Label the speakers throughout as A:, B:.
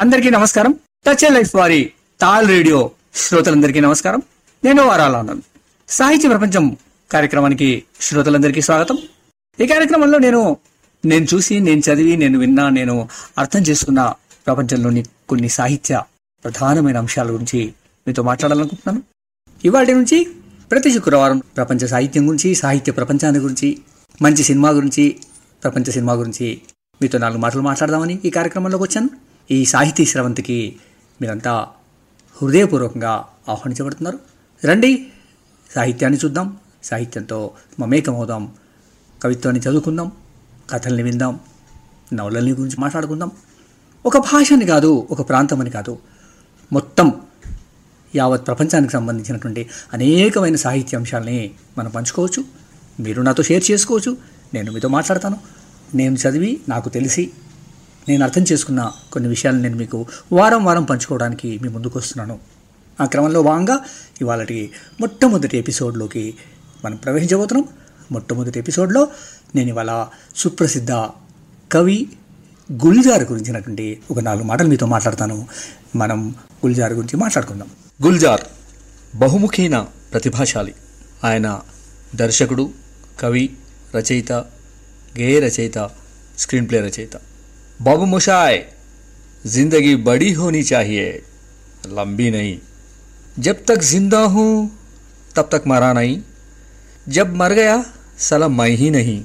A: అందరికీ నమస్కారం. Touch life వారి తాల్ రేడియో శ్రోతలందరికీ నమస్కారం. నేను వారాలన్నాను సాహిత్య ప్రపంచం కార్యక్రమానికి శ్రోతలందరికీ స్వాగతం. ఈ కార్యక్రమంలో నేను నేను చూసి నేను చదివి నేను విన్నా నేను అర్థం చేసుకున్న ప్రపంచంలోని కొన్ని సాహిత్య ప్రధానమైన అంశాల గురించి మీతో మాట్లాడాలనుకుంటున్నాను. ఇవాటి నుంచి ప్రతి శుక్రవారం ప్రపంచ సాహిత్యం గురించి సాహిత్య ప్రపంచాన్ని గురించి మంచి సినిమా గురించి ప్రపంచ సినిమా గురించి మీతో నాలుగు మాటలు మాట్లాడదామని ఈ కార్యక్రమంలోకి వచ్చాను. ఈ సాహితీ స్రవంతికి మీరంతా హృదయపూర్వకంగా ఆహ్వానించబడుతున్నారు. రండి సాహిత్యాన్ని చూద్దాం. సాహిత్యంతో మమేకమవుదాం. కవిత్వాన్ని చదువుకుందాం. కథల్ని విందాం. నవలల్ని గురించి మాట్లాడుకుందాం. ఒక భాషని కాదు ఒక ప్రాంతం అని కాదు. మొత్తం యావత్ ప్రపంచానికి సంబంధించినటువంటి అనేకమైన సాహిత్య అంశాలని మనం పంచుకోవచ్చు. మీరు నాతో షేర్ చేసుకోవచ్చు. నేను మీతో మాట్లాడతాను. నేను చదివి నాకు తెలిసి నేను అర్థం చేసుకున్న కొన్ని విషయాలు నేను మీకు వారం వారం పంచుకోవడానికి మీ ముందుకు వస్తున్నాను. ఆ క్రమంలో భాగంగా ఇవాళటి మొట్టమొదటి ఎపిసోడ్లోకి మనం ప్రవేశించబోతున్నాం. మొట్టమొదటి ఎపిసోడ్లో నేను ఇవాళ సుప్రసిద్ధ కవి గుల్జార్ గురించినటువంటి ఒక నాలుగు మాటలు మీతో మాట్లాడతాను. మనం గుల్జార్ గురించి మాట్లాడుకుందాం. గుల్జార్ బహుముఖీన ప్రతిభాశాలి. ఆయన దర్శకుడు కవి రచయిత గేయ రచయిత స్క్రీన్ ప్లే రచయిత. బాబు ముషాయ్ जिंदगी बड़ी होनी चाहिए लंबी नहीं जब तक जिंदा हूँ तब तक मरा नहीं जब मर गया सला मैं ही नहीं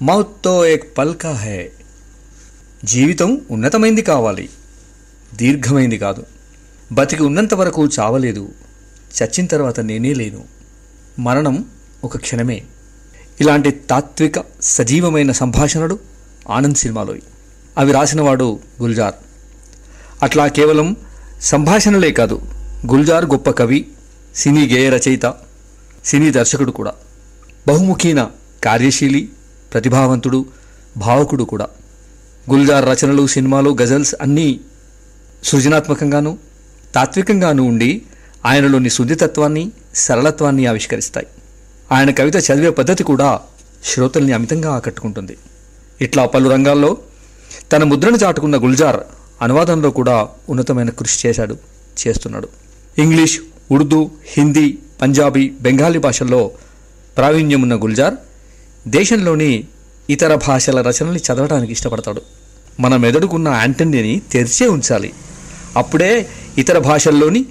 A: मौत तो एक पल का है జీవితం ఉన్నతమైంది కావాలి దీర్ఘమైంది కాదు బతికి ఉన్నంత వరకు చావలేదు చచ్చిన తర్వాత నేనే లేను మరణం ఒక క్షణమే ఇలాంటి తాత్విక సజీవమైన సంభాషణలు ఆనంద్ సినిమాలో అవి రాసినవాడు గుల్జార్. అట్లా కేవలం సంభాషణలే కాదు గుల్జార్ గొప్ప కవి సినీ గేయ రచయిత సినీ దర్శకుడు కూడా. బహుముఖీన కార్యశీలి ప్రతిభావంతుడు భావకుడు కూడా. గుల్జార్ రచనలు సినిమాలు గజల్స్ అన్నీ సృజనాత్మకంగాను తాత్వికంగాను ఉండి ఆయనలోని శుద్ధితత్వాన్ని సరళత్వాన్ని ఆవిష్కరిస్తాయి. ఆయన కవిత చదివే పద్ధతి కూడా శ్రోతల్ని అమితంగా ఆకట్టుకుంటుంది. ఇట్లా పలు రంగాల్లో తన ముద్రను చాటుకున్న గుల్జార్ అనువాదంలో కూడా ఉన్నతమైన కృషి చేశాడు చేస్తున్నాడు. ఇంగ్లీష్ ఉర్దూ హిందీ పంజాబీ బెంగాలీ భాషల్లో ప్రావీణ్యం ఉన్న గుల్జార్ దేశంలోని ఇతర భాషల రచనల్ని చదవడానికి ఇష్టపడతాడు. మన మెదడుకున్న యాంటనీని తెరిచే ఉంచాలి. అప్పుడే ఇతర భాషల్లోని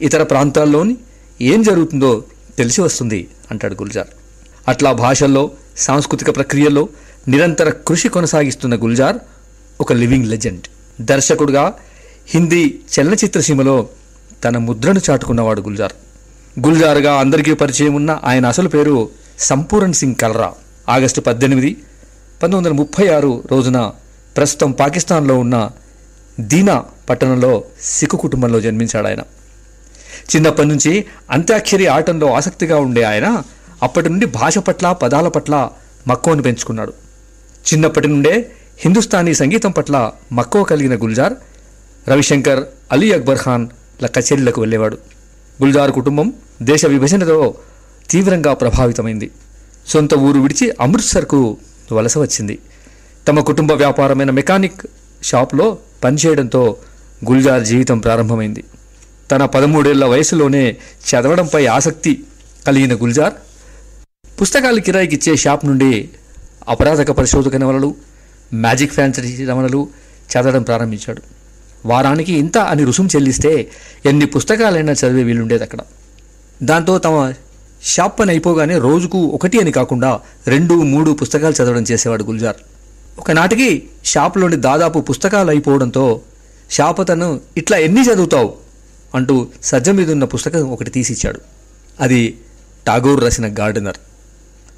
A: ఇతర ప్రాంతాల్లోని ఏం జరుగుతుందో తెలిసి వస్తుంది అంటాడు గుల్జార్. అట్లా భాషల్లో సాంస్కృతిక ప్రక్రియల్లో నిరంతర కృషి కొనసాగిస్తున్న గుల్జార్ ఒక లివింగ్ లెజెండ్. దర్శకుడుగా హిందీ చలనచిత్ర సీమలో తన ముద్రను చాటుకున్నవాడు గుల్జార్. గుల్జార్గా అందరికీ పరిచయం ఉన్న ఆయన అసలు పేరు సంపూరణ్ సింగ్ కలరా. ఆగస్టు పద్దెనిమిది పంతొమ్మిది వందల ముప్పై ఆరు రోజున ప్రస్తుతం పాకిస్తాన్లో ఉన్న దీనా పట్టణంలో సిక్కు కుటుంబంలో జన్మించాడు ఆయన చిన్నప్పటి నుంచి అంత్యాక్షరి ఆటంలో ఆసక్తిగా ఉండే ఆయన అప్పటి నుండి భాష పట్ల పదాల పట్ల మక్కువను పెంచుకున్నాడు. చిన్నప్పటి నుండే హిందుస్థానీ సంగీతం పట్ల మక్కువ కలిగిన గుల్జార్ రవిశంకర్ అలీ అక్బర్ ఖాన్ ల కచేరీలకు వెళ్ళేవాడు. గుల్జార్ కుటుంబం దేశ విభజనతో తీవ్రంగా ప్రభావితమైంది. సొంత ఊరు విడిచి అమృత్సర్కు వలస వచ్చింది. తమ కుటుంబ వ్యాపారమైన మెకానిక్ షాప్లో పనిచేయడంతో గుల్జార్ జీవితం ప్రారంభమైంది. తన పదమూడేళ్ళ వయసులోనే చదవడంపై ఆసక్తి కలిగిన గుల్జార్ పుస్తకాలు కిరాయికి ఇచ్చే షాప్ నుండి అపరాధక పరిశోధక నవలలు మ్యాజిక్ ఫ్యాన్సీ రమణలు చదవడం ప్రారంభించాడు. వారానికి ఇంత అని రుసుం చెల్లిస్తే ఎన్ని పుస్తకాలైనా చదివే వీలుండేది అక్కడ. దాంతో తమ షాప్ పని అయిపోగానే రోజుకు ఒకటి అని కాకుండా రెండు మూడు పుస్తకాలు చదవడం చేసేవాడు గుల్జార్. ఒకనాటికి షాప్లోని దాదాపు పుస్తకాలు అయిపోవడంతో షాప్ అతను ఇట్లా ఎన్ని చదువుతావు? అంటూ సజ్జ మీద ఉన్న పుస్తకం ఒకటి తీసిచ్చాడు. అది టాగోర్ రాసిన గార్డెనర్.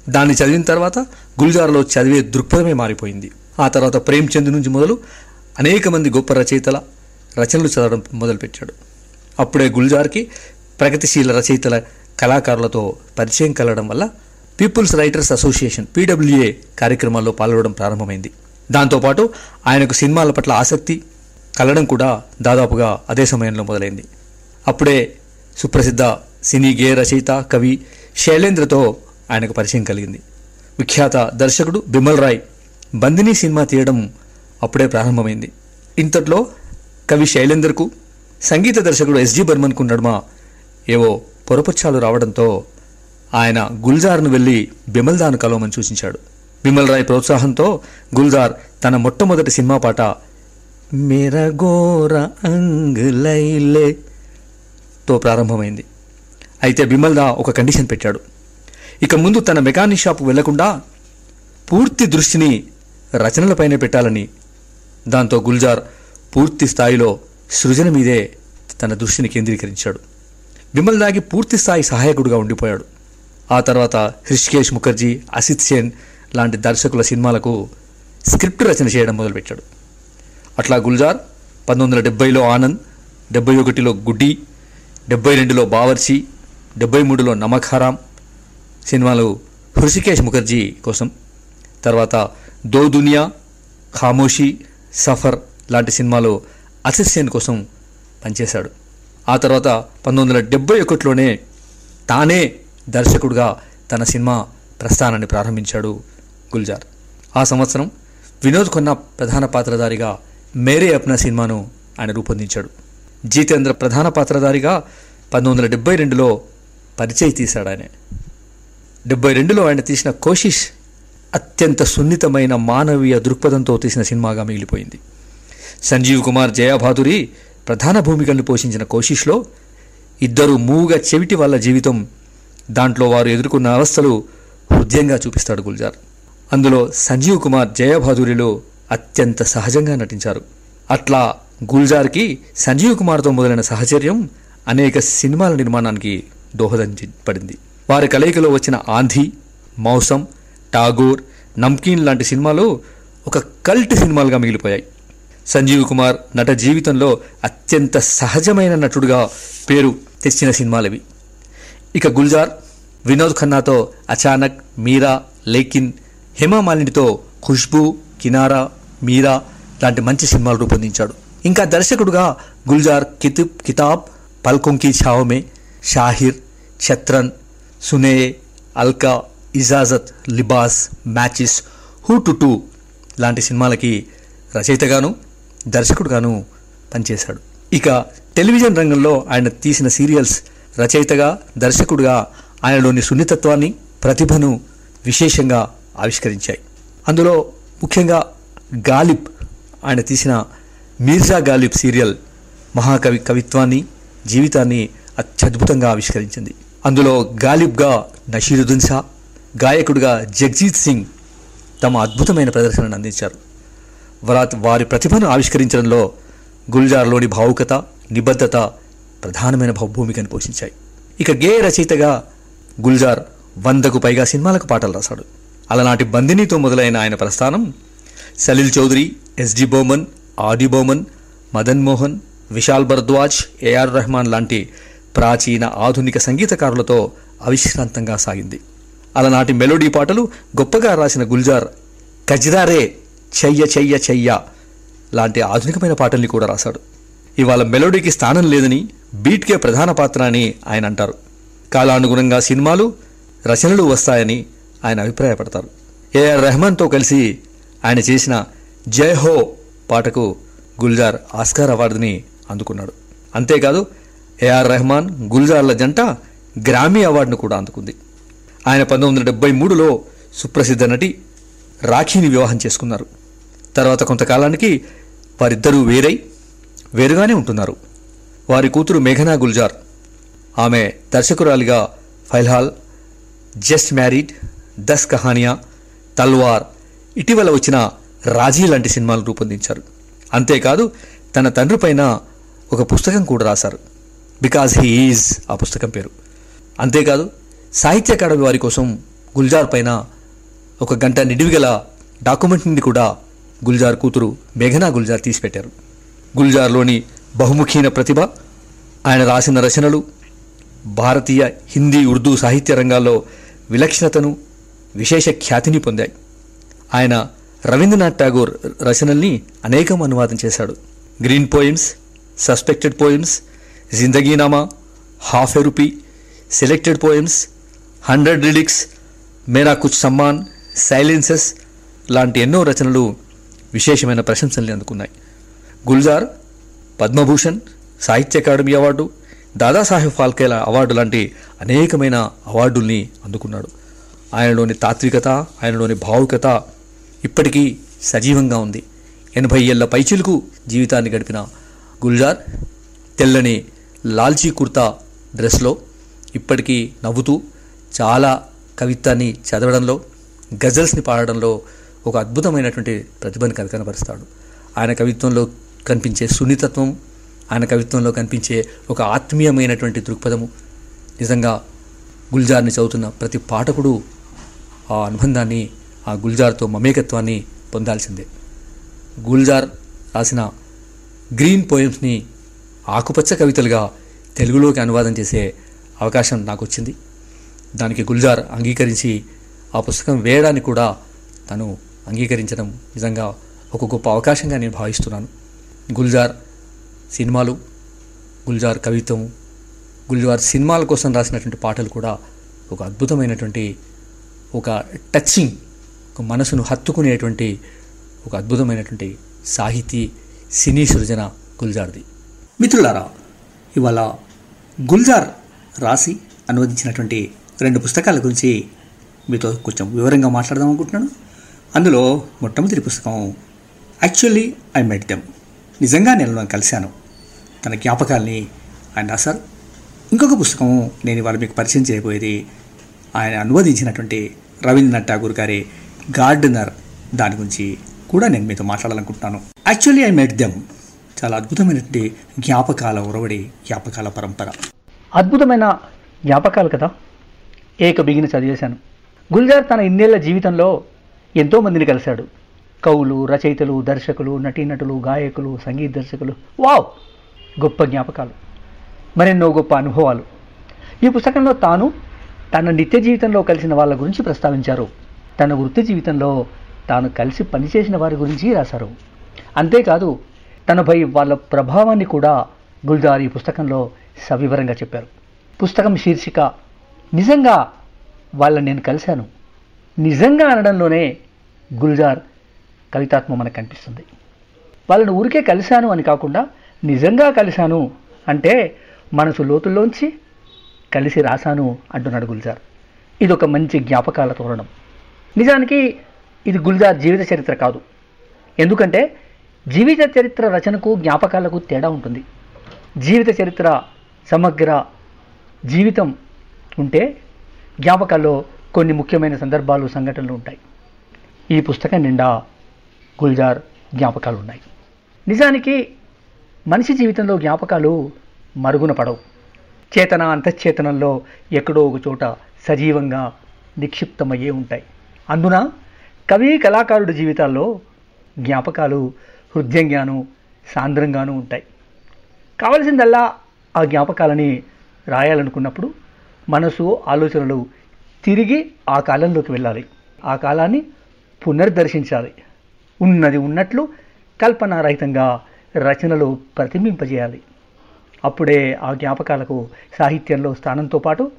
A: దాన్ని చదివిన తర్వాత గుల్జార్లో చదివే దృక్పథమే మారిపోయింది. ఆ తర్వాత ప్రేమ్చంద్ నుంచి మొదలు అనేక మంది గొప్ప రచయితల రచనలు చదవడం మొదలుపెట్టాడు. అప్పుడే గుల్జార్కి ప్రగతిశీల రచయితల కళాకారులతో పరిచయం కలగడం వల్ల పీపుల్స్ రైటర్స్ అసోసియేషన్ పీడబ్ల్యూఏ కార్యక్రమాల్లో పాల్గొనడం ప్రారంభమైంది. దాంతోపాటు ఆయనకు సినిమాల పట్ల ఆసక్తి కలడం కూడా దాదాపుగా అదే సమయంలో మొదలైంది. అప్పుడే సుప్రసిద్ధ సినీ గేయ రచయిత కవి శైలేంద్రతో ఆయనకు పరిచయం కలిగింది. విఖ్యాత దర్శకుడు బిమల్ రాయ్ బందిని సినిమా తీయడం అప్పుడే ప్రారంభమైంది. ఇంతట్లో కవి శైలేందర్కు సంగీత దర్శకుడు ఎస్జి బర్మన్కు నడుమ ఏవో పొరపచ్చాలు రావడంతో ఆయన గుల్జార్ను వెళ్ళి బిమల్దాను కలవమని సూచించాడు. బిమల్ రాయ్ ప్రోత్సాహంతో గుల్జార్ తన మొట్టమొదటి సినిమా పాట మిరగోర అంగులైలే తో ప్రారంభమైంది. అయితే బిమల్దా ఒక కండిషన్ పెట్టాడు. ఇక ముందు తన మెకానిక్ షాపు వెళ్ళకుండా పూర్తి దృష్టిని రచనలపైనే పెట్టాలని. దాంతో గుల్జార్ పూర్తి స్థాయిలో సృజన మీదే తన దృష్టిని కేంద్రీకరించాడు. బిమల్దాకి పూర్తి స్థాయి సహాయకుడిగా ఉండిపోయాడు. ఆ తర్వాత హృషికేష్ ముఖర్జీ అసిత్ సేన్ లాంటి దర్శకుల సినిమాలకు స్క్రిప్ట్ రచన చేయడం మొదలుపెట్టాడు. అట్లా గుల్జార్ పంతొమ్మిది వందల డెబ్బైలో ఆనంద్ డెబ్బై ఒకటిలో గుడ్డి డెబ్బై రెండులో బావర్చి డెబ్బై మూడులో నమఖారాం సినిమాలు హృషికేష్ ముఖర్జీ కోసం. తర్వాత దో దునియా ఖామోషి సఫర్ లాంటి సినిమాలో అసిత్ కోసం పనిచేశాడు. ఆ తర్వాత పంతొమ్మిది వందల డెబ్బై ఒకటిలోనే తానే దర్శకుడిగా తన సినిమా ప్రస్థానాన్ని ప్రారంభించాడు గుల్జార్. ఆ సంవత్సరం వినోద్ కొన్న ప్రధాన పాత్రధారిగా మేరే అప్నా సినిమాను ఆయన రూపొందించాడు. జితేంద్ర ప్రధాన పాత్రధారిగా పంతొమ్మిది వందల డెబ్బై రెండులో పరిచయ తీశాడు ఆయన. డెబ్బై రెండులో ఆయన తీసిన కోషిష్ అత్యంత సున్నితమైన మానవీయ దృక్పథంతో తీసిన సినిమాగా మిగిలిపోయింది. సంజీవ్ కుమార్ జయాభాదురి ప్రధాన భూమికలను పోషించిన కోషిష్లో ఇద్దరు మూగ చెవిటి వాళ్ళ జీవితం దాంట్లో వారు ఎదుర్కొన్న అవస్థలు హృదయంగా చూపిస్తాడు గుల్జార్. అందులో సంజీవ్ కుమార్ జయభాదురిలో అత్యంత సహజంగా నటించారు. అట్లా గుల్జార్కి సంజీవ్ కుమార్తో మొదలైన సహచర్యం అనేక సినిమాల నిర్మాణానికి దోహదం పడింది. వారి కలయికలో వచ్చిన ఆంధీ మౌసం టాగోర్ నమ్కీన్ లాంటి సినిమాలు ఒక కల్ట్ సినిమాలుగా మిగిలిపోయాయి. సంజీవ్ కుమార్ నట జీవితంలో అత్యంత సహజమైన నటుడుగా పేరు తెచ్చిన సినిమాలవి. ఇక గుల్జార్ వినోద్ ఖన్నాతో అచానక్ మీరా లేకిన్ హేమా మాలినితో ఖుష్బూ కినారా మీరా లాంటి మంచి సినిమాలు రూపొందించాడు. ఇంకా దర్శకుడుగా గుల్జార్ కితిబ్ కితాబ్ పల్కొంకి ఛావమే షాహిర్ ఛత్రన్ సునే అల్కా ఇజాజత్ లిబాస్ మ్యాచిస్ హూ టు టూ లాంటి సినిమాలకి రచయితగాను దర్శకుడుగాను పనిచేశాడు. ఇక టెలివిజన్ రంగంలో ఆయన తీసిన సీరియల్స్ రచయితగా దర్శకుడుగా ఆయనలోని సున్నితత్వాన్ని ప్రతిభను విశేషంగా ఆవిష్కరించాయి. అందులో ముఖ్యంగా గాలిబ్ ఆయన తీసిన మీర్జా గాలిబ్ సీరియల్ మహాకవి కవిత్వాన్ని జీవితాన్ని అత్యద్భుతంగా ఆవిష్కరించింది. అందులో గాలిబ్గా నషీరుద్దీన్ షా గాయకుడిగా జగ్జీత్ సింగ్ తమ అద్భుతమైన ప్రదర్శనను అందించారు. వరాత్ వారి ప్రతిభను ఆవిష్కరించడంలో గుల్జార్లోని భావుకత నిబద్ధత ప్రధానమైన భూమికను పోషించాయి. ఇక గేయ రచయితగా గుల్జార్ వందకు పైగా సినిమాలకు పాటలు రాశాడు. అలనాటి బందినీతో మొదలైన ఆయన ప్రస్థానం సలీల్ చౌదరి ఎస్డి బోమన్ ఆది బోమన్ మదన్ మోహన్ విశాల్ భరద్వాజ్ ఏఆర్ రెహమాన్ లాంటి ప్రాచీన ఆధునిక సంగీతకారులతో అవిశ్రాంతంగా సాగింది. అలనాటి మెలోడీ పాటలు గొప్పగా రాసిన గుల్జార్ కజ్దారే చెయ్య చెయ్య చెయ్య లాంటి ఆధునికమైన పాటల్ని కూడా రాశాడు. ఇవాళ మెలోడీకి స్థానం లేదని బీట్కే ప్రధాన పాత్ర అని ఆయన అంటారు. కాలానుగుణంగా సినిమాలు రచనలు వస్తాయని ఆయన అభిప్రాయపడతారు. ఏఆర్ రెహమాన్తో కలిసి ఆయన చేసిన జై హో పాటకు గుల్జార్ ఆస్కార్ అవార్డుని అందుకున్నాడు. అంతేకాదు ఏఆర్ రెహమాన్ గుల్జార్ల జంట గ్రామీ అవార్డును కూడా అందుకుంది. ఆయన పంతొమ్మిది వందల డెబ్బై మూడులో సుప్రసిద్ధ నటి రాఖీని వివాహం చేసుకున్నారు. తర్వాత కొంతకాలానికి వారిద్దరూ వేరై వేరుగానే ఉంటున్నారు. వారి కూతురు మేఘనా గుల్జార్ ఆమె దర్శకురాలిగా ఫైల్హాల్ జస్ట్ మ్యారీడ్ దస్ కహానియా తల్వార్ ఇటీవల వచ్చిన రాజీ లాంటి సినిమాలు రూపొందించారు. అంతేకాదు తన తండ్రి పైన ఒక పుస్తకం కూడా రాశారు. బికాజ్ హీ ఈజ్ ఆ పుస్తకం పేరు. అంతేకాదు సాహిత్య అకాడమీ వారి కోసం గుల్జార్ పైన ఒక గంట నిడివిగల డాక్యుమెంటరీని కూడా గుల్జార్ కూతురు మేఘనా గుల్జార్ తీసిపెట్టారు. గుల్జార్లోని బహుముఖీన ప్రతిభ ఆయన రాసిన రచనలు భారతీయ హిందీ ఉర్దూ సాహిత్య రంగాల్లో విలక్షణతను విశేష ఖ్యాతిని పొందాయి. ఆయన రవీంద్రనాథ్ ఠాగూర్ రచనల్ని అనేకం అనువాదం చేశాడు. Green poems suspected poems Zindaginama half a rupee selected poems hundred lyrics Mera Kuchh Samaan silences లాంటి ఎన్నో రచనలు విశేషమైన ప్రశంసల్ని అందుకున్నాయి. గుల్జార్
B: పద్మభూషణ్ సాహిత్య అకాడమీ అవార్డు దాదాసాహెబ్ ఫాల్కేల అవార్డు లాంటి అనేకమైన అవార్డుల్ని అందుకున్నాడు. ఆయనలోని తాత్వికత ఆయనలోని భావుకత ఇప్పటికీ సజీవంగా ఉంది. ఎనభై ఏళ్ళ పైచిలకు జీవితాన్ని గడిపిన గుల్జార్ తెల్లని లాల్చీ కుర్తా డ్రెస్లో ఇప్పటికీ నవ్వుతూ చాలా కవిత్వాన్ని చదవడంలో గజల్స్ని పాడడంలో ఒక అద్భుతమైనటువంటి ప్రతిభని కన- ఆయన కవిత్వంలో కనిపించే సున్నితత్వం ఆయన కవిత్వంలో కనిపించే ఒక ఆత్మీయమైనటువంటి దృక్పథము. నిజంగా గుల్జార్ని చదువుతున్న ప్రతి పాఠకుడు ఆ అనుబంధాన్ని ఆ గుల్జార్తో మమేకత్వాన్ని పొందాల్సిందే. గుల్జార్ రాసిన గ్రీన్ పోయమ్స్ని ఆకుపచ్చ కవితలుగా తెలుగులోకి అనువాదం చేసే అవకాశం నాకు వచ్చింది దానికి గుల్జార్ అంగీకరించి ఆ పుస్తకం వేయడానికి కూడా తను అంగీకరించడం నిజంగా ఒక గొప్ప అవకాశంగా నేను భావిస్తున్నాను. గుల్జార్ సినిమాలు గుల్జార్ కవిత్వం గుల్జార్ సినిమాల కోసం రాసినటువంటి పాటలు కూడా ఒక అద్భుతమైనటువంటి ఒక టచింగ్ ఒక మనసును హత్తుకునేటువంటి ఒక అద్భుతమైనటువంటి సాహితీ సినీ సృజన గుల్జార్ది.
A: మిత్రులారా ఇవాళ గుల్జార్ రాసి అనువదించినటువంటి రెండు పుస్తకాల గురించి మీతో కొంచెం వివరంగా మాట్లాడదాం అనుకుంటున్నాను. అందులో మొట్టమొదటి పుస్తకం యాక్చువల్లీ ఐ మెట్ దెమ్ నిజంగా నేను కలిశాను. తన జ్ఞాపకాల్ని ఆయన రాశారు. ఇంకొక పుస్తకం నేను ఇవాళ మీకు పరిచయం చేయబోయేది ఆయన అనువదించినటువంటి రవీంద్రనాథ్ ఠాగూర్ గారి గార్డెనర్. దాని గురించి కూడా నేను మీతో మాట్లాడాలనుకుంటున్నాను. యాక్చువల్లీ ఐ మెట్ దెమ్ చాలా అద్భుతమైనటువంటి జ్ఞాపకాల ఉరవడి జ్ఞాపకాల పరంపర. అద్భుతమైన జ్ఞాపకాలు కదా? ఏక బిగిన చదివేశాను. గుల్జార్ తన ఇన్నేళ్ళ జీవితంలో ఎంతో మందిని కలిశాడు. కవులు రచయితలు దర్శకులు నటీనటులు గాయకులు సంగీత దర్శకులు. వావ్! గొప్ప జ్ఞాపకాలు. మరెన్నో గొప్ప అనుభవాలు. ఈ పుస్తకంలో తాను తన నిత్య జీవితంలో కలిసిన వాళ్ళ గురించి ప్రస్తావించారు. తన వృత్తి జీవితంలో తాను కలిసి పనిచేసిన వారి గురించి రాశారు. అంతేకాదు తనపై వాళ్ళ ప్రభావాన్ని కూడా గుల్జార్ ఈ పుస్తకంలో సవివరంగా చెప్పారు. పుస్తకం శీర్షిక నిజంగా వాళ్ళని నేను కలిశాను. నిజంగా అనడంలోనే గుల్జార్ కవితాత్మ మనకు కనిపిస్తుంది. వాళ్ళని ఊరికే కలిశాను అని కాకుండా నిజంగా కలిశాను అంటే మనసు లోతుల్లోంచి కలిసి రాశాను అంటున్నాడు గుల్జార్. ఇది ఒక మంచి జ్ఞాపకాల తోరణం. నిజానికి ఇది గుల్జార్ జీవిత చరిత్ర కాదు. ఎందుకంటే జీవిత చరిత్ర రచనకు జ్ఞాపకాలకు తేడా ఉంటుంది. జీవిత చరిత్ర సమగ్ర జీవితం ఉంటే జ్ఞాపకాల్లో కొన్ని ముఖ్యమైన సందర్భాలు సంఘటనలు ఉంటాయి. ఈ పుస్తకం నిండా గుల్జార్ జ్ఞాపకాలు ఉన్నాయి నిజానికి మనిషి జీవితంలో జ్ఞాపకాలు మరుగున పడవు. చేతన అంతఃచేతనంలో ఎక్కడో ఒక చోట సజీవంగా నిక్షిప్తమయ్యే ఉంటాయి. అందున కవి కళాకారుడి జీవితాల్లో జ్ఞాపకాలు హృదయంగాను సాంద్రంగాను ఉంటాయి. కావలసిందల్లా ఆ జ్ఞాపకాలని రాయాలనుకున్నప్పుడు మనసు ఆలోచనలు తిరిగి ఆ కాలంలోకి వెళ్ళాలి. ఆ కాలాన్ని పునర్దర్శించాలి. ఉన్నది ఉన్నట్లు కల్పనారహితంగా రచనలు ప్రతిబింపజేయాలి అప్పుడే ఆ జ్ఞాపకాలకు సాహిత్యంలో స్థానంతో పాటు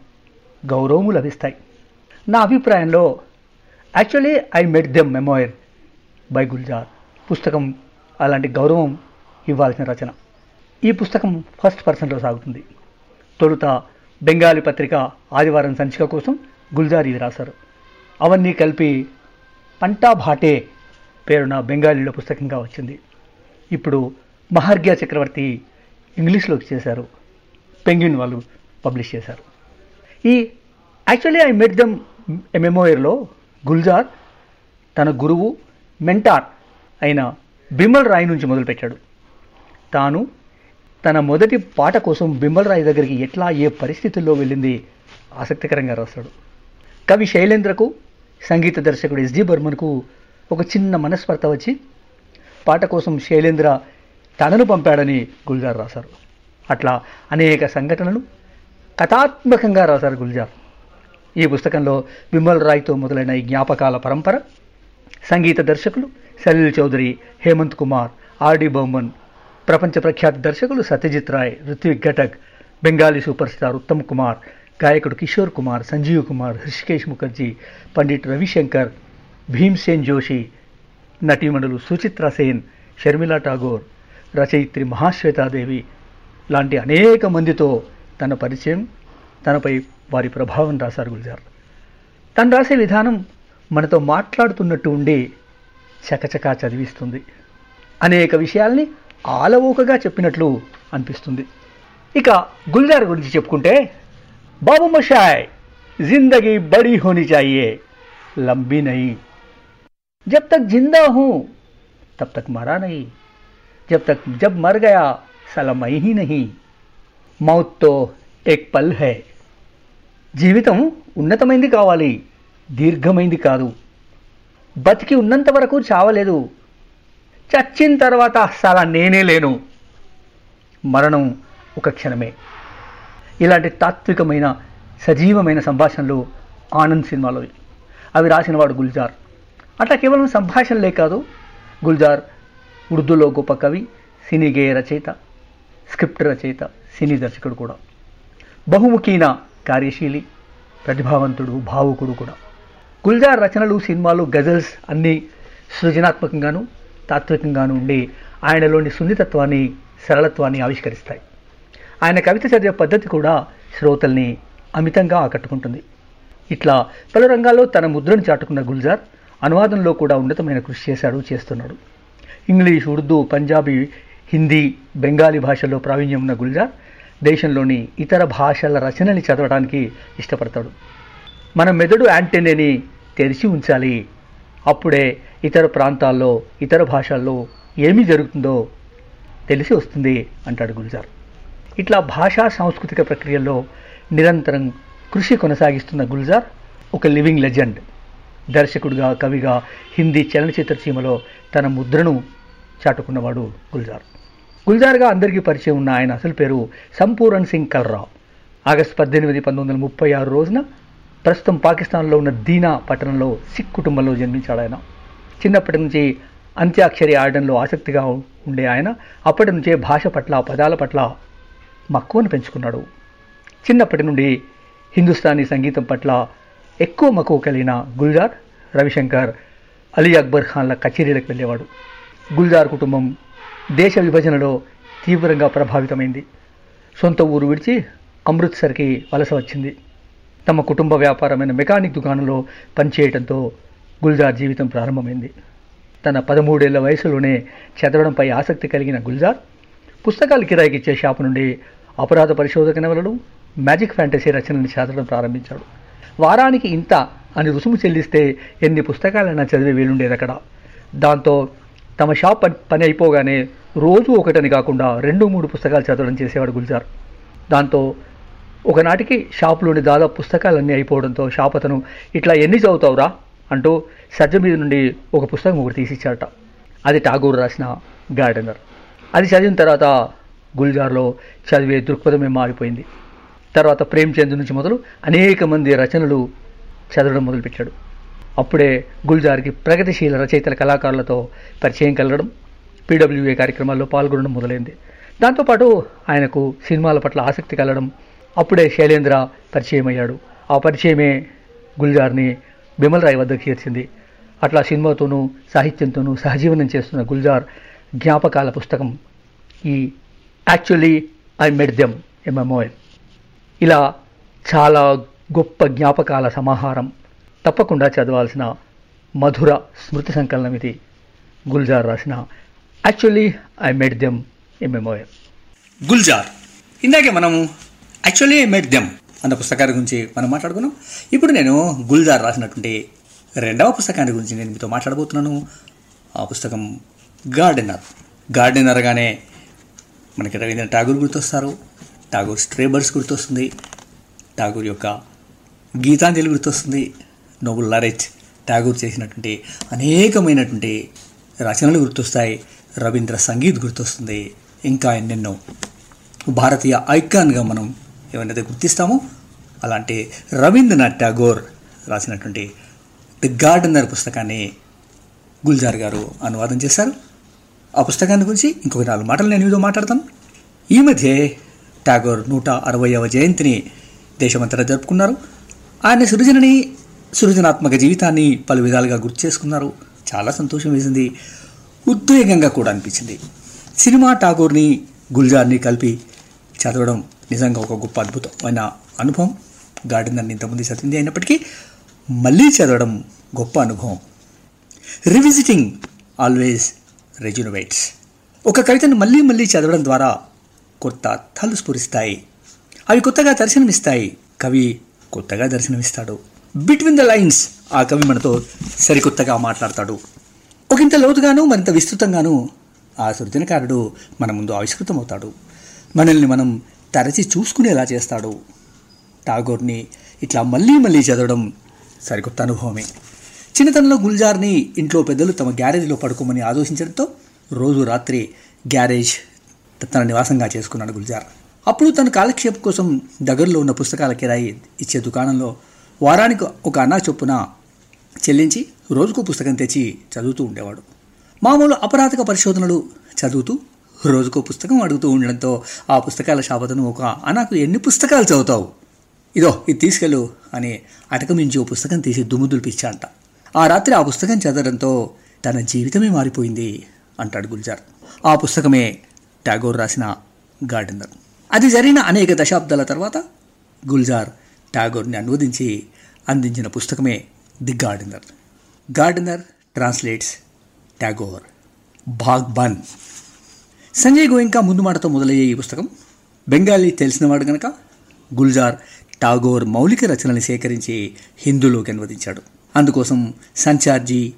A: గౌరవము లభిస్తాయి. నా అభిప్రాయంలో actually I met them memoir by Gulzar. పుస్తకం అలాంటి గౌరవం ఇవ్వాల్సిన రచన. ఈ పుస్తకం ఫస్ట్ పర్సన్లో సాగుతుంది. తొలుత బెంగాలీ పత్రిక ఆదివారం సంచిక కోసం గుల్జార్ ఇది రాశారు. అవన్నీ కలిపి పంటా భాటే పేరున బెంగాలీలో పుస్తకంగా వచ్చింది. ఇప్పుడు మహర్గ్యా చక్రవర్తి ఇంగ్లీష్లోకి చేశారు. పెంగ్విన్ వాళ్ళు పబ్లిష్ చేశారు. ఈ యాక్చువల్లీ ఐ మెట్ దమ్ మెమోయర్లో గుల్జార్ తన గురువు మెంటార్ అయిన బిమల్ రాయ్ నుంచి మొదలుపెట్టాడు. తాను తన మొదటి పాట కోసం బిమల్ రాయ్ దగ్గరికి ఎట్లా ఏ పరిస్థితుల్లో వెళ్ళింది ఆసక్తికరంగా రాస్తాడు. కవి శైలేంద్రకు సంగీత దర్శకుడు ఎస్జి బర్మన్కు ఒక చిన్న మనస్పర్ధ వచ్చి పాట కోసం శైలేంద్ర తనను పంపాడని గుల్జార్ రాశారు. అట్లా అనేక సంఘటనలు కథాత్మకంగా రాశారు గుల్జార్. ఈ పుస్తకంలో విమల్ రాయ్తో మొదలైన ఈ జ్ఞాపకాల పరంపర సంగీత దర్శకులు సలీల్ చౌదరి హేమంత్ కుమార్ ఆర్డి బౌమన్ ప్రపంచ ప్రఖ్యాత దర్శకులు సత్యజిత్ రాయ్ ఋత్విక్ ఘటక్ బెంగాలీ సూపర్ స్టార్ ఉత్తమ్ కుమార్ గాయకుడు కిషోర్ కుమార్ సంజీవ్ కుమార్ హృషికేష్ ముఖర్జీ పండిట్ రవిశంకర్ భీమ్సేన్ జోషి నటీమణులు సుచిత్రా సేన్ షర్మిలా ఠాగోర్ రచయిత్రి మహాశ్వేతాదేవి లాంటి అనేక మందితో తన పరిచయం తనపై వారి ప్రభావం రాశారు గుల్జార్. తను రాసే విధానం మనతో మాట్లాడుతున్నట్టు ఉండి చకచకా చదివిస్తుంది. అనేక విషయాల్ని ఆలవోకగా చెప్పినట్లు అనిపిస్తుంది. ఇక గుల్జార్ గురించి చెప్పుకుంటే బాబు మషాయ్ జిందగీ బడి హోని చాయే లంబీ నయి. జబ్ తక్ జిందా హూ తబ్ తక్ మరా నయి. జబ్ తక్ జబ్ మర్ గయా సలమై హీ నహి. మౌత్తో ఎక్ పల్ హై. జీవితం ఉన్నతమైంది కావాలి. దీర్ఘమైంది కాదు. బతికి ఉన్నంత వరకు చావలేదు. చచ్చిన తర్వాత అస్సలు నేనే లేను. మరణం ఒక క్షణమే. ఇలాంటి తాత్వికమైన సజీవమైన సంభాషణలు ఆనంద్ సినిమాలో. అవి రాసినవాడు గుల్జార్. అట్లా కేవలం సంభాషణలే కాదు. గుల్జార్ ఉర్దూలో గొప్ప కవి సినీ గేయ రచయిత స్క్రిప్ట్ రచయిత సినీ దర్శకుడు కూడా. బహుముఖీన కార్యశీలి ప్రతిభావంతుడు భావుకుడు కూడా. గుల్జార్ రచనలు సినిమాలు గజల్స్ అన్నీ సృజనాత్మకంగాను తాత్వికంగాను ఉండి ఆయనలోని సున్నితత్వాన్ని సరళత్వాన్ని ఆవిష్కరిస్తాయి. ఆయన కవిత చదివే పద్ధతి కూడా శ్రోతల్ని అమితంగా ఆకట్టుకుంటుంది. ఇట్లా పలు రంగాల్లో తన ముద్రను చాటుకున్న గుల్జార్ అనువాదంలో కూడా ఉన్నతమైన కృషి చేశాడు చేస్తున్నాడు. ఇంగ్లీష్ ఉర్దూ పంజాబీ హిందీ బెంగాలీ భాషల్లో ప్రావీణ్యం ఉన్న గుల్జార్ దేశంలోని ఇతర భాషల రచనల్ని చదవడానికి ఇష్టపడతాడు. మన మెదడు యాంటెన్నని తెరిచి ఉంచాలి. అప్పుడే ఇతర ప్రాంతాల్లో ఇతర భాషల్లో ఏమి జరుగుతుందో తెలిసి వస్తుంది అంటాడు గుల్జార్ ఇట్లా భాషా సాంస్కృతిక ప్రక్రియల్లో నిరంతరం కృషి కొనసాగిస్తున్న గుల్జార్ ఒక లివింగ్ లెజెండ్. దర్శకుడిగా కవిగా హిందీ చలనచిత్ర సీమలో తన ముద్రను చాటుకున్నవాడు గుల్జార్ గుల్జార్గా అందరికీ పరిచయం ఉన్న ఆయన అసలు పేరు సంపూరణ్ సింగ్ కల్రావు ఆగస్టు పద్దెనిమిది పంతొమ్మిది వందల ముప్పై ఆరు రోజున ప్రస్తుతం పాకిస్తాన్లో ఉన్న దీనా పట్టణంలో సిక్ కుటుంబంలో జన్మించాడు ఆయన. చిన్నప్పటి నుంచి అంత్యాక్షరి ఆడడంలో ఆసక్తిగా ఉండే ఆయన అప్పటి నుంచే భాష పట్ల పదాల పట్ల మక్కువను పెంచుకున్నాడు. చిన్నప్పటి నుండి హిందుస్థానీ సంగీతం పట్ల ఎక్కువ మక్కువ కలిగిన గుల్జార్ రవిశంకర్ అలీ అక్బర్ ఖాన్ల కచేరీలకు వెళ్ళేవాడు. గుల్జార్ కుటుంబం దేశ విభజనలో తీవ్రంగా ప్రభావితమైంది. సొంత ఊరు విడిచి అమృత్సర్కి వలస వచ్చింది. తమ కుటుంబ వ్యాపారమైన మెకానిక్ దుకాణంలో పనిచేయడంతో గుల్జార్ జీవితం ప్రారంభమైంది. తన పదమూడేళ్ళ వయసులోనే చదవడంపై ఆసక్తి కలిగిన గుల్జార్ పుస్తకాలు కిరాయికి ఇచ్చే షాపు నుండి అపరాధ పరిశోధక నవలలు మ్యాజిక్ ఫ్యాంటసీ రచనని చదవడం ప్రారంభించాడు. వారానికి ఇంత అని రుసుము చెల్లిస్తే ఎన్ని పుస్తకాలైనా చదివే వీలుండేది అక్కడ. దాంతో తమ షాప్ పని- పని అయిపోగానే రోజు ఒకటని కాకుండా రెండు మూడు పుస్తకాలు చదవడం చేసేవాడు గుల్జార్. దాంతో ఒకనాటికి షాపులోని దాదాపు పుస్తకాలన్నీ అయిపోవడంతో షాప్ అతను ఇట్లా ఎన్ని చదువుతావురా? అంటూ సజ్జ మీద నుండి ఒక పుస్తకం ఒకటి తీసిచ్చారట. అది ఠాగూర్ రాసిన గార్డెనర్. అది చదివిన తర్వాత గుల్జార్లో చదివే దృక్పథమే మారిపోయింది. తర్వాత ప్రేమ్చంద్ నుంచి మొదలు అనేక మంది రచనలు చదవడం మొదలుపెట్టాడు. అప్పుడే గుల్జార్కి ప్రగతిశీల రచయితల కళాకారులతో పరిచయం కలగడం పీడబ్ల్యూఏ కార్యక్రమాల్లో పాల్గొనడం మొదలైంది. దాంతోపాటు ఆయనకు సినిమాల పట్ల ఆసక్తి కలగడం అప్పుడే శైలేంద్ర పరిచయం అయ్యాడు ఆ పరిచయమే గుల్జార్ని బిమల్ రాయ్ వద్దకు చేర్చింది. అట్లా సినిమాతోనూ సాహిత్యంతోనూ సహజీవనం చేస్తున్న గుల్జార్ జ్ఞాపకాల పుస్తకం ఈ actually I met them a ఇలా చాలా గొప్ప జ్ఞాపకాల సమాహారం. తప్పకుండా చదవాల్సిన మధుర స్మృతి సంకలనం ఇది గుల్జార్ రాసిన actually I met them a
B: Gulzar. ఇందాకే మనము యాక్చువల్లీ మెట్ దెమ్ అన్న పుస్తకాల గురించి మనం మాట్లాడుకున్నాం. ఇప్పుడు నేను గుల్జార్ రాసినటువంటి రెండవ పుస్తకాన్ని గురించి నేను మీతో మాట్లాడబోతున్నాను. ఆ పుస్తకం గార్డెనర్. గార్డెనర్ గానే మనకి రవీంద్ర ఠాగూర్ గుర్తొస్తారు. ఠాగూర్ స్ట్రేబర్స్ గుర్తొస్తుంది. ఠాగూర్ యొక్క గీతాంజలి గుర్తొస్తుంది. నోబుల్ లరెట్ ఠాగూర్ చేసినటువంటి అనేకమైనటువంటి రచనలు గుర్తొస్తాయి. రవీంద్ర సంగీత్ గుర్తొస్తుంది. ఇంకా ఎన్నెన్నో. భారతీయ ఐకాన్గా మనం ఏమైనా గుర్తిస్తామో? అలాంటి రవీంద్రనాథ్ ఠాగూర్ రాసినటువంటి ది గార్డెనర్ పుస్తకాన్ని గుల్జార్ గారు అనువాదం చేశారు. ఆ పుస్తకాన్ని గురించి ఇంకొక నాలుగు మాటలు నేను మీతో మాట్లాడతాను. ఈ మధ్య ఠాగోర్ నూట అరవైవ జయంతిని దేశమంతటా జరుపుకున్నారు. ఆయన సృజనని సృజనాత్మక జీవితాన్ని పలు విధాలుగా గుర్తు చేసుకున్నారు. చాలా సంతోషం వేసింది. ఉద్వేగంగా కూడా అనిపించింది. సినిమా ఠాగూర్ని గుల్జార్ని కలిపి చదవడం నిజంగా ఒక గొప్ప అద్భుతమైన అనుభవం గార్డెనర్ని ఇంతకుముందు చదివింది అయినప్పటికీ మళ్ళీ చదవడం గొప్ప అనుభవం. రివిజిటింగ్ ఆల్వేస్ రెజ్యునవేట్స్ ఒక కవితను మళ్ళీ మళ్ళీ చదవడం ద్వారా కొత్త అర్థాలు స్ఫురిస్తాయి. అవి కొత్తగా దర్శనమిస్తాయి. కవి కొత్తగా దర్శనమిస్తాడు. బిట్వీన్ ద లైన్స్ ఆ కవి మనతో సరికొత్తగా మాట్లాడతాడు. ఒకంత లోతుగాను మరింత విస్తృతంగాను ఆ సృజనకారుడు మన ముందు ఆవిష్కృతమవుతాడు. మనల్ని మనం తరచి చూసుకునేలా చేస్తాడు. టాగోర్ని ఇట్లా మళ్ళీ మళ్ళీ చదవడం సరికొత్త అనుభవమే. చిన్నతనంలో గుల్జార్ని ఇంట్లో పెద్దలు తమ గ్యారేజ్లో పడుకోమని ఆలోచించడంతో రోజు రాత్రి గ్యారేజ్ తన నివాసంగా చేసుకున్నాడు గుల్జార్. అప్పుడు తన కాలక్షేపం కోసం దగ్గరలో ఉన్న పుస్తకాల కిరాయి ఇచ్చే దుకాణంలో వారానికి ఒక అన్నా చొప్పున చెల్లించి రోజుకు పుస్తకం తెచ్చి చదువుతూ ఉండేవాడు. మామూలు అపరాధక పరిశోధనలు చదువుతూ రోజుకో పుస్తకం అడుగుతూ ఉండడంతో ఆ పుస్తకాల షాపతను ఒక నాకు ఎన్ని పుస్తకాలు చదువుతావు? ఇదో ఇది తీసుకెళ్ళు అని అటకమించి ఓ పుస్తకం తీసి దుమ్ము దులిపించాంట ఆ రాత్రి ఆ పుస్తకం చదవడంతో తన జీవితమే మారిపోయింది అంటాడు గుల్జార్. ఆ పుస్తకమే టాగోర్ రాసిన గార్డెనర్. అది జరిగిన అనేక దశాబ్దాల తర్వాత గుల్జార్ టాగోర్ని అనువదించి అందించిన పుస్తకమే the gardener. Gardener translates Tagore. Baghban Sanjay Goenka ముందు మాటతో మొదలయ్యే ఈ పుస్తకం బెంగాలీ తెలిసినవాడు గనక గుల్జార్ టాగోర్ మౌలిక రచనల్ని సేకరించి హిందూలోకి అనువదించాడు. అందుకోసం సంచార్జీ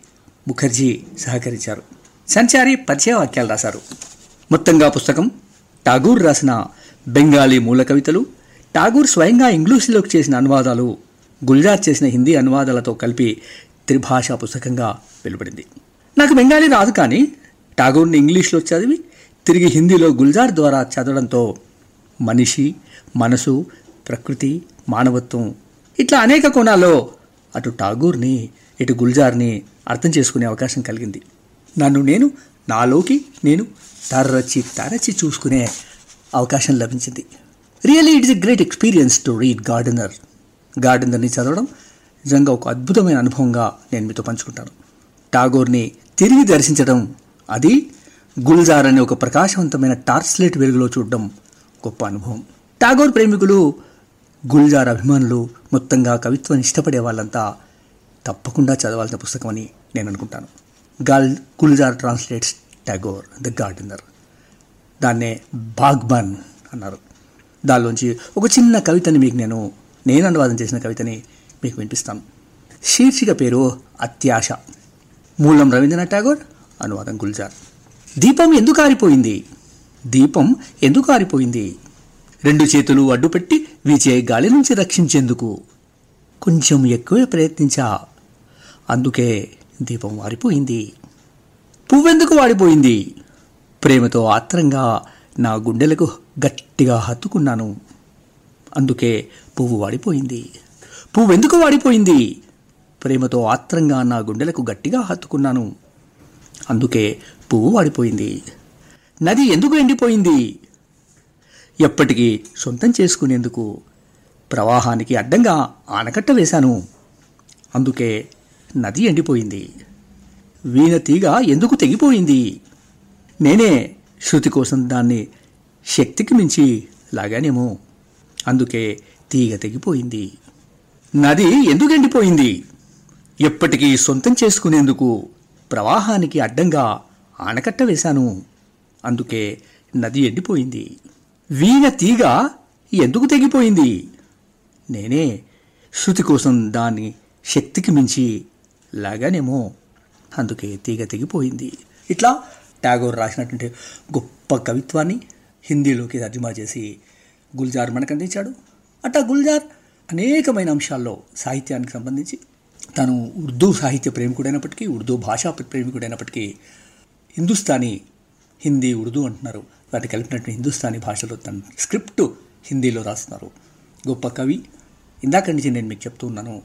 B: ముఖర్జీ సహకరించారు. సంచారి పరిచయ వాక్యాలు రాశారు. మొత్తంగా పుస్తకం టాగూర్ రాసిన బెంగాలీ మూల కవితలు టాగూర్ స్వయంగా ఇంగ్లీషులోకి చేసిన అనువాదాలు గుల్జార్ చేసిన హిందీ అనువాదాలతో కలిపి త్రిభాషా పుస్తకంగా వెలువడింది. నాకు బెంగాలీ రాదు కానీ టాగూర్ని ఇంగ్లీష్లో చదివి తిరిగి హిందీలో గుల్జార్ ద్వారా చదవడంతో మనిషి మనసు ప్రకృతి మానవత్వం ఇట్లా అనేక కోణాల్లో అటు ఠాగూర్ని ఇటు గుల్జార్ని అర్థం చేసుకునే అవకాశం కలిగింది. నన్ను నేను నాలోకి నేను తరచి తరచి చూసుకునే అవకాశం లభించింది. Really it is a great experience to read gardener గార్డెనర్ని చదవడం నిజంగా ఒక అద్భుతమైన అనుభవంగా నేను మీతో పంచుకుంటాను. టాగోర్ని తిరిగి దర్శించడం అది గుల్జార్ అనే ఒక ప్రకాశవంతమైన టార్చ్లైట్ వెలుగులో చూడడం గొప్ప అనుభవం. టాగోర్ ప్రేమికులు గుల్జార్ అభిమానులు మొత్తంగా కవిత్వాన్ని ఇష్టపడే వాళ్ళంతా తప్పకుండా చదవాల్సిన పుస్తకం అని నేను అనుకుంటాను. Gall Gulzar translates Tagore the gardener. దాన్నే బాగ్బాన్ అన్నారు. దానిలోంచి ఒక చిన్న కవితని మీకు నేను నేను అనువాదం చేసిన కవితని మీకు వినిపిస్తాను. శీర్షిక పేరు అత్యాశ. మూలం రవీంద్రనాథ్ ఠాగూర్ అనువాదం గుల్జార్. దీపం ఎందుకు ఆరిపోయింది? దీపం ఎందుకు ఆరిపోయింది? రెండు చేతులు అడ్డుపెట్టి వీచే గాలి నుంచి రక్షించేందుకు కొంచెం ఎక్కువే ప్రయత్నించా. అందుకే దీపం వారిపోయింది పువ్వెందుకు వాడిపోయింది? ప్రేమతో ఆత్రంగా నా గుండెలకు గట్టిగా హత్తుకున్నాను. అందుకే పువ్వు వాడిపోయింది. పువ్వెందుకు వాడిపోయింది? ప్రేమతో ఆత్రంగా నా గుండెలకు గట్టిగా హత్తుకున్నాను. అందుకే పువ్వు వాడిపోయింది. నది ఎందుకు ఎండిపోయింది? ఎప్పటికీ సొంతం చేసుకునేందుకు ప్రవాహానికి అడ్డంగా ఆనకట్ట వేశాను. అందుకే నది ఎండిపోయింది. వీణ తీగ ఎందుకు తెగిపోయింది? నేనే శృతి కోసం దాన్ని శక్తికి మించి లాగానేమో. అందుకే తీగ తెగిపోయింది. నది ఎందుకు ఎండిపోయింది? ఎప్పటికీ సొంతం చేసుకునేందుకు ప్రవాహానికి అడ్డంగా ఆనకట్ట వేశాను. అందుకే నది ఎండిపోయింది. వీణ తీగ ఎందుకు తెగిపోయింది? నేనే శృతి కోసం దాన్ని శక్తికి మించి లాగానేమో. అందుకే తీగ తెగిపోయింది. ఇట్లా టాగోర్ రాసినటువంటి గొప్ప కవిత్వాన్ని హిందీలోకి తర్జుమా చేసి గుల్జార్ మనకు అందించాడు. అట్లా గుల్జార్ అనేకమైన అంశాల్లో సాహిత్యానికి సంబంధించి తను ఉర్దూ సాహిత్య ప్రేమికుడైనప్పటికీ ఉర్దూ భాషా ప్రేమికుడైనప్పటికీ హిందుస్థానీ హిందీ ఉర్దూ అంటున్నారు. వాటి కలిపినట్టు హిందుస్థానీ భాషలో తన స్క్రిప్ట్ హిందీలో రాస్తున్నారు. గొప్ప కవి. ఇందాక నుంచి నేను మీకు చెప్తూ ఉన్నాను.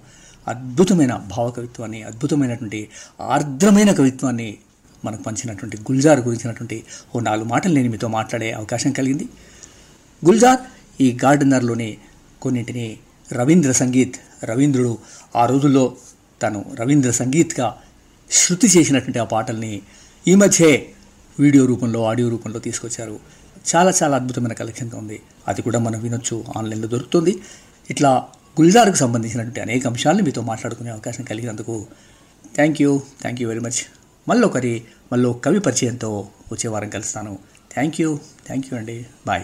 B: అద్భుతమైన భావ కవిత్వాన్ని అద్భుతమైనటువంటి ఆర్ద్రమైన కవిత్వాన్ని మనకు పంచినటువంటి గుల్జార్ గురించినటువంటి ఓ నాలుగు మాటలు నేను మీతో మాట్లాడే అవకాశం కలిగింది. గుల్జార్ ఈ గార్డెనర్లోని కొన్నింటిని రవీంద్ర సంగీత్ రవీంద్రుడు ఆ రోజుల్లో తను రవీంద్ర సంగీత్గా శృతి చేసినటువంటి ఆ పాటల్ని ఈ మధ్యే వీడియో రూపంలో ఆడియో రూపంలో తీసుకొచ్చారు. చాలా చాలా అద్భుతమైన కలెక్షన్గా ఉంది. అది కూడా మనం వినొచ్చు ఆన్లైన్లో దొరుకుతుంది. ఇట్లా గుల్జార్కు సంబంధించినటువంటి అనేక అంశాలను మీతో మాట్లాడుకునే అవకాశం కలిగినందుకు thank you thank you very much మళ్ళీ ఒకరి మళ్ళీ కవి పరిచయంతో వచ్చే వారం కలుస్తాను. థ్యాంక్ యూ థ్యాంక్ యూ అండి. బాయ్